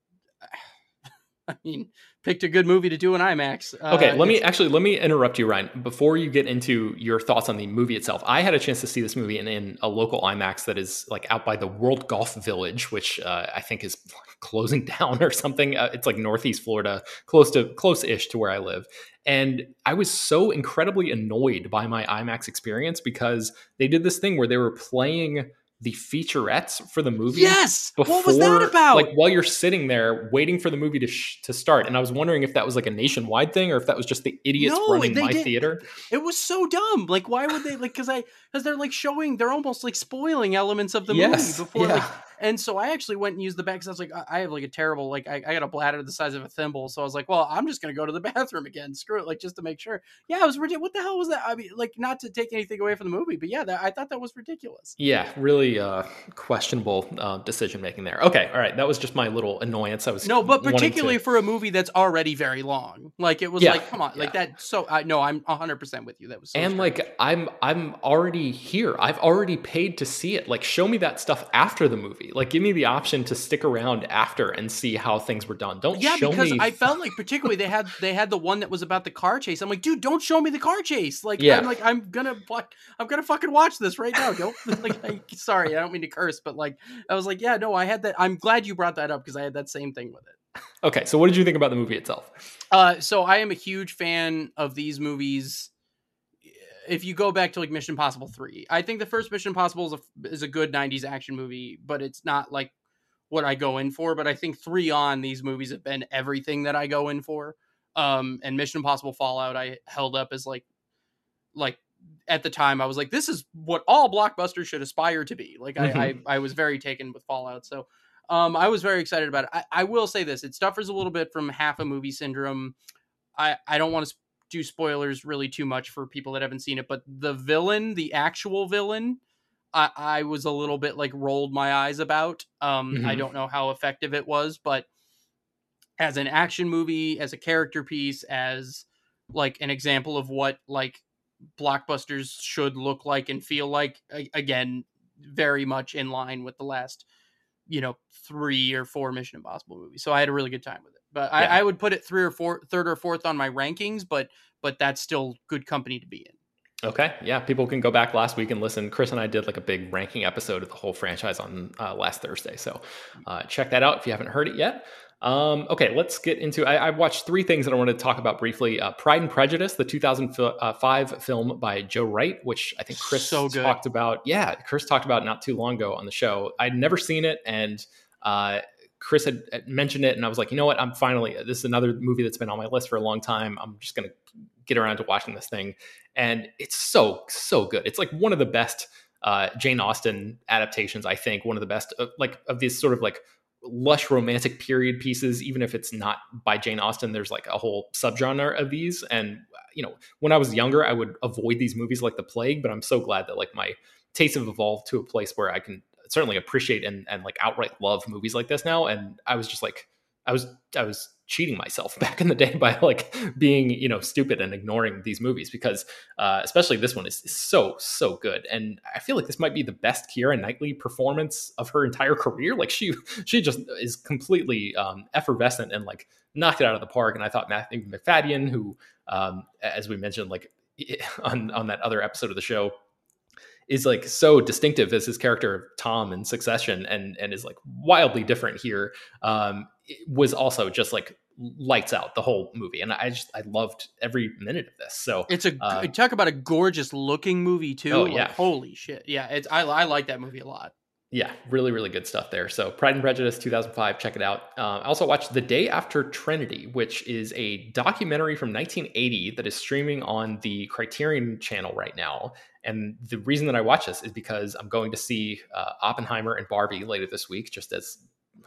I mean, picked a good movie to do in IMAX. Uh, okay, let me actually let me interrupt you, Ryan. Before you get into your thoughts on the movie itself, I had a chance to see this movie in, in a local IMAX that is like out by the World Golf Village, which uh, I think is closing down or something. Uh, it's like Northeast Florida, close to close-ish to where I live. And I was so incredibly annoyed by my IMAX experience because they did this thing where they were playing the featurettes for the movie. Yes. Before, what was that about? Like while you're sitting there waiting for the movie to sh- to start, and I was wondering if that was like a nationwide thing or if that was just the idiots no, running my did. theater. It was so dumb. Like, why would they like? Because I because they're like showing, they're almost like spoiling elements of the yes, movie before. Yeah. Like, and so I actually went and used the bag because I was like, I have like a terrible, like, I, I, got a bladder the size of a thimble. So I was like, well, I'm just going to go to the bathroom again. Screw it. Like, just to make sure. Yeah, it was ridiculous. What the hell was that? I mean, like, not to take anything away from the movie, but yeah, that, I thought that was ridiculous. Yeah, really uh, questionable uh, decision making there. Okay. All right. That was just my little annoyance. I was no, but particularly to... for a movie that's already very long. Like, it was yeah, like, come on, yeah. like that. So, I no, I'm 100% with you. That was so and strange. like, I'm, I'm already here. I've already paid to see it. Like, show me that stuff after the movie. Like, give me the option to stick around after and see how things were done. Don't yeah, because me... I felt like particularly they had they had the one that was about the car chase. I'm like, dude, don't show me the car chase. Like, yeah. I'm like, I'm gonna I'm gonna fucking watch this right now. Don't like, I, sorry, I don't mean to curse, but like, I was like, yeah, no, I had that. I'm glad you brought that up because I had that same thing with it. Okay, so what did you think about the movie itself? Uh, so I am a huge fan of these movies. If you go back to like Mission Impossible three, I think the first Mission Impossible is a, is a good '90s action movie, but it's not like what I go in for. But I think three on these movies have been everything that I go in for. Um, and Mission Impossible Fallout, I held up as like, like at the time, I was like, this is what all blockbusters should aspire to be. Like. I, I, I was very taken with Fallout, so um, I was very excited about it. I, I will say this: it suffers a little bit from half a movie syndrome. I I don't want to do spoilers really too much for people that haven't seen it, but the villain, the actual villain, I, I was a little bit like rolled my eyes about. Um, mm-hmm. I don't know how effective it was, but as an action movie, as a character piece, as like an example of what like blockbusters should look like and feel like, again, very much in line with the last, you know, three or four Mission Impossible movies. So I had a really good time with it. But yeah. I, I would put it three or four, third or fourth on my rankings, but but that's still good company to be in. Okay, yeah, people can go back last week and listen. Chris and I did like a big ranking episode of the whole franchise on uh, last Thursday, so uh, check that out if you haven't heard it yet. Um, okay, let's get into. I, I, watched three things that I wanted to talk about briefly. Uh, Pride and Prejudice, the 2005 uh, film by Joe Wright, which I think Chris so talked about. Yeah, Chris talked about not too long ago on the show. I'd never seen it, and uh, Chris had mentioned it, and I was like, you know what? I'm finally. This is another movie that's been on my list for a long time. I'm just gonna get around to watching this thing, and it's so so good. It's like one of the best uh, Jane Austen adaptations. I think one of the best, of, like of these sort of like lush romantic period pieces, even if it's not by Jane Austen, there's like a whole subgenre of these. And, you know, when I was younger, I would avoid these movies like the plague, but I'm so glad that like my tastes have evolved to a place where I can certainly appreciate and, and like outright love movies like this now. And I was just like, I was, I was cheating myself back in the day by like being you know stupid and ignoring these movies because uh, especially this one is, is, so so good and I feel like this might be the best Keira Knightley performance of her entire career like she she just is completely um, effervescent and like knocked it out of the park and I thought Matthew Macfadyen who um, as we mentioned like on on that other episode of the show is like so distinctive as his character of Tom in Succession and and is like wildly different here um, was also just like lights out the whole movie. And i just i loved every minute of this. So it's a uh, talk about a gorgeous looking movie too. Oh yeah. like, holy shit. Yeah it's I, I like that movie a lot yeah really really good stuff there so pride and prejudice 2005 check it out uh, i also watched the day after trinity which is a documentary from 1980 that is streaming on the criterion channel right now and the reason that i watch this is because i'm going to see uh, oppenheimer and barbie later this week just as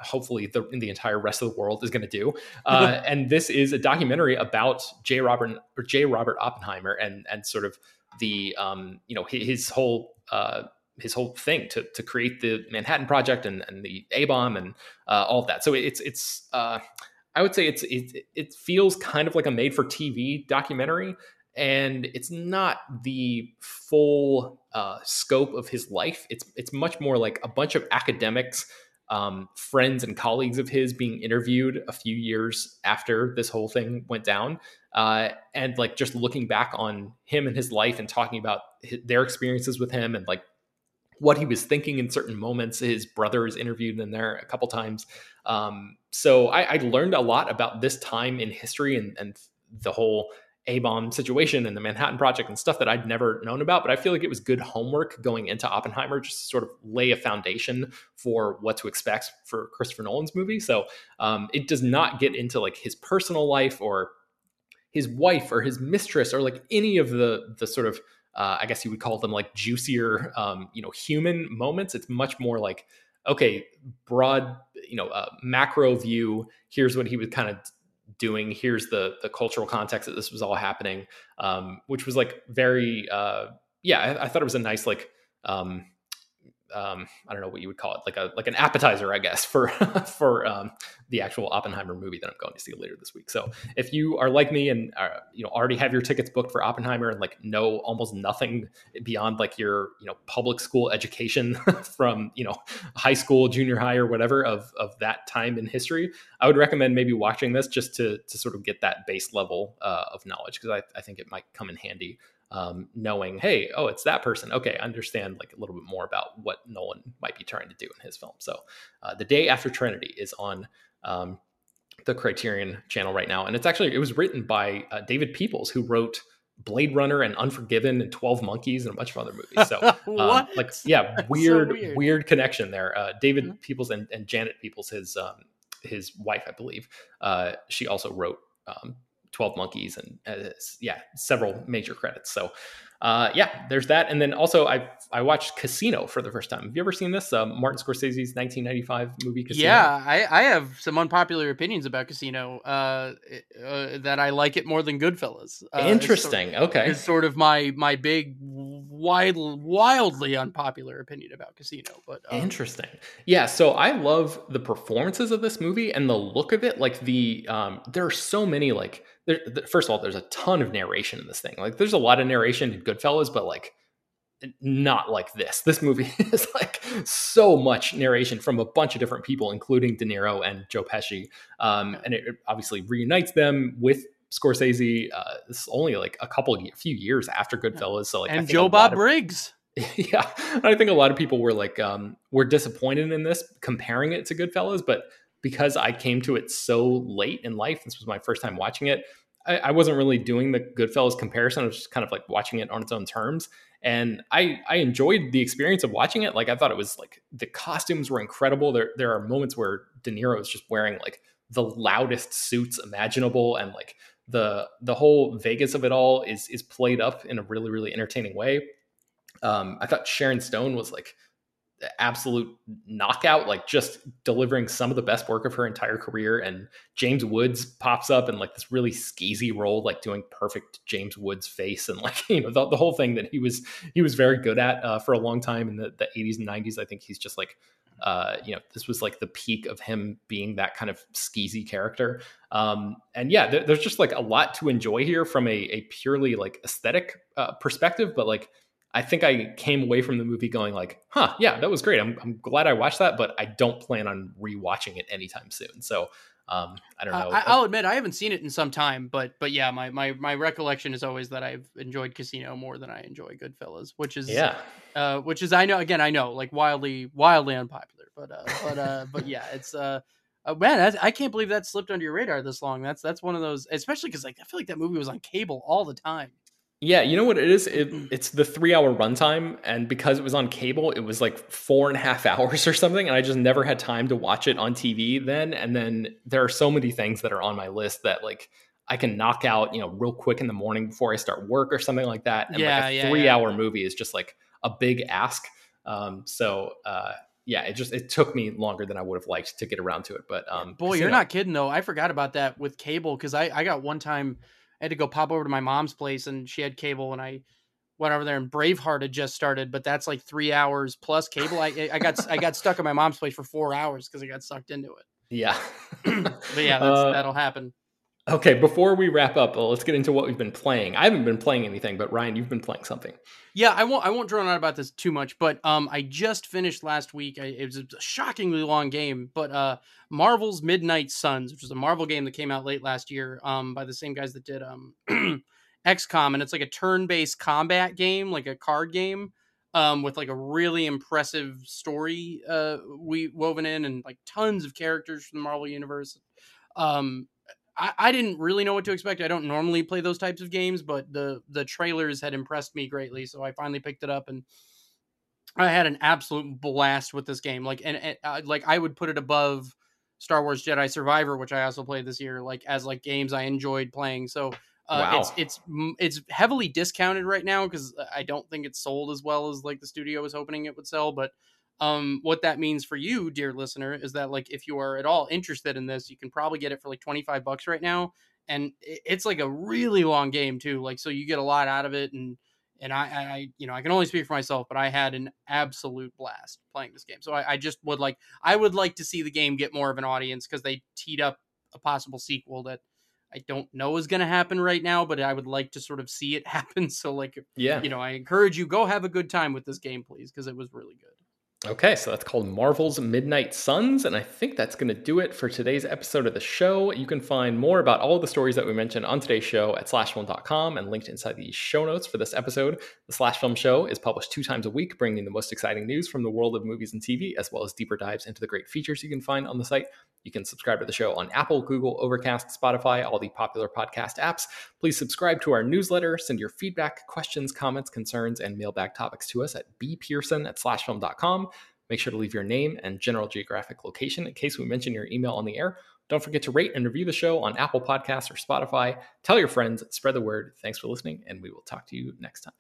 hopefully the the entire rest of the world is going to do. Uh, and this is a documentary about J. Robert or J. Robert Oppenheimer and and sort of the um, you know his, his whole uh, his whole thing to to create the Manhattan Project and and the A bomb and uh, all of that. So it's it's uh, I would say it's it it feels kind of like a made for TV documentary. And it's not the full uh, scope of his life. It's it's much more like a bunch of academics um, friends and colleagues of his being interviewed a few years after this whole thing went down. Uh, and like just looking back on him and his life and talking about his, their experiences with him and like what he was thinking in certain moments. His brother is interviewed in there a couple times. Um, so I, I, learned a lot about this time in history and, and the whole a bomb situation and the Manhattan Project and stuff that I'd never known about. But I feel like it was good homework going into Oppenheimer, just to sort of lay a foundation for what to expect for Christopher Nolan's movie. So um, it does not get into like his personal life or his wife or his mistress or like any of the the sort of uh, I guess you would call them like juicier, um, you know, human moments. It's much more like okay, broad, you know, uh, macro view. Here's what he was kind of doing here's the the cultural context that this was all happening um, which was like very uh, yeah I, I, thought it was a nice like um, um, I don't know what you would call it, like a like an appetizer, I guess, for for um, the actual Oppenheimer movie that I'm going to see later this week. So if you are like me and uh, you know already have your tickets booked for Oppenheimer and like know almost nothing beyond like your you know public school education from you know high school, junior high, or whatever of of that time in history, I would recommend maybe watching this just to to sort of get that base level uh, of knowledge because I, I think it might come in handy um, knowing, hey, oh, it's that person. Okay, understand like a little bit more about what Nolan might be trying to do in his film. So, uh, the day after Trinity is on um, the Criterion channel right now, and it's actually it was written by uh, David Peoples, who wrote Blade Runner and Unforgiven and Twelve Monkeys and a bunch of other movies. So, um, like, yeah, weird, so weird, weird, connection there. Uh, David mm-hmm. Peoples and, and, Janet Peoples, his um, his wife, I believe, uh, she also wrote um, Twelve Monkeys and uh, yeah, several major credits. So, uh, yeah, there's that. And then also I I watched Casino for the first time. Have you ever seen this? Uh, Martin Scorsese's 1995 movie Casino. Yeah, I, I have some unpopular opinions about Casino. Uh, uh that I like it more than Goodfellas. Uh, Interesting. It's sort, okay, it's sort of my my big wild, wildly unpopular opinion about Casino. But um, interesting. Yeah. So I love the performances of this movie and the look of it. Like the um, there are so many like there, first of all, there's a ton of narration in this thing. Like, there's a lot of narration in Goodfellas, but like, not like this. This movie is like so much narration from a bunch of different people, including De Niro and Joe Pesci. Um, and it obviously reunites them with Scorsese. Uh, only like a couple, a few years after Goodfellas. So like, and Joe Bob of, Briggs. Yeah, I think a lot of people were like, um, were disappointed in this, comparing it to Goodfellas, but because I came to it so late in life, this was my first time watching it. I, I, wasn't really doing the Goodfellas comparison. I was just kind of like watching it on its own terms. And I, I enjoyed the experience of watching it. Like I thought it was like the costumes were incredible. There, there are moments where De Niro is just wearing like the loudest suits imaginable, and like the the whole Vegas of it all is is played up in a really really entertaining way. Um, I thought Sharon Stone was like absolute knockout, like just delivering some of the best work of her entire career. And James Woods pops up in like this really skeezy role, like doing perfect James Woods face and like you know the, the whole thing that he was he was very good at uh, for a long time in the, the 80s and 90s. I think he's just like uh, you know, this was like the peak of him being that kind of skeezy character. Um, and yeah, there, there's just like a lot to enjoy here from a, a purely like aesthetic uh, perspective, but like I think I came away from the movie going like, huh, yeah, that was great. I'm, I'm glad I watched that, but I don't plan on rewatching it anytime soon. So um, I don't know. Uh, I, will admit I haven't seen it in some time, but but yeah, my, my my recollection is always that I've enjoyed Casino more than I enjoy Goodfellas, which is yeah, uh, which is I know again I know like wildly wildly unpopular, but uh, but uh, but yeah, it's uh. Uh, man, I can't believe that slipped under your radar this long. That's that's one of those, especially because like I feel like that movie was on cable all the time. Yeah, you know what it is? It, mm. it's the three hour runtime, and because it was on cable, it was like four and a half hours or something, and I just never had time to watch it on TV then. And then there are so many things that are on my list that like I can knock out, you know, real quick in the morning before I start work or something like that. And yeah, like a yeah, three yeah. hour movie is just like a big ask. Um, so uh, yeah, it just it took me longer than I would have liked to get around to it. But um, boy, you're not kidding though. I forgot about that with cable because I I got one time I had to go pop over to my mom's place and she had cable and I went over there and Braveheart had just started, but that's like three hours plus cable. I I got I got stuck at my mom's place for four hours because I got sucked into it. Yeah, but yeah, uh, that'll happen. Okay, before we wrap up, let's get into what we've been playing. I haven't been playing anything, but Ryan, you've been playing something. Yeah, I won't. I won't drone on about this too much, but um, I just finished last week. I, it was a shockingly long game, but uh, Marvel's Midnight Suns, which is a Marvel game that came out late last year, um, by the same guys that did um, XCOM, and it's like a turn-based combat game, like a card game, um, with like a really impressive story uh we woven in, and like tons of characters from the Marvel universe. Um, I, I didn't really know what to expect. I don't normally play those types of games, but the the trailers had impressed me greatly, so I finally picked it up and I had an absolute blast with this game. Like and, and uh, like I would put it above Star Wars Jedi Survivor, which I also played this year, like as like games I enjoyed playing. So uh, wow. it's it's it's heavily discounted right now because I don't think it's sold as well as like the studio was hoping it would sell. But um, what that means for you, dear listener, is that like if you are at all interested in this, you can probably get it for like 25 bucks right now. And it's like a really long game too. Like, so you get a lot out of it. And, and I, I, you know, I can only speak for myself, but I had an absolute blast playing this game. So I, I just would like, I would like to see the game get more of an audience because they teed up a possible sequel that I don't know is going to happen right now, but I would like to sort of see it happen. So, like, yeah, you know, I encourage you go have a good time with this game, please, because it was really good. Okay, so that's called Marvel's Midnight Suns, and I think that's going to do it for today's episode of the show. You can find more about all the stories that we mentioned on today's show at slashfilm.com and linked inside the show notes for this episode. The Slash Film Show is published two times a week, bringing the most exciting news from the world of movies and TV, as well as deeper dives into the great features you can find on the site. You can subscribe to the show on Apple, Google, Overcast, Spotify, all the popular podcast apps. Please subscribe to our newsletter, send your feedback, questions, comments, concerns, and mailbag topics to us at bpearson at slashfilm.com. Make sure to leave your name and general geographic location in case we mention your email on the air. Don't forget to rate and review the show on Apple Podcasts or Spotify. Tell your friends, spread the word. Thanks for listening, and we will talk to you next time.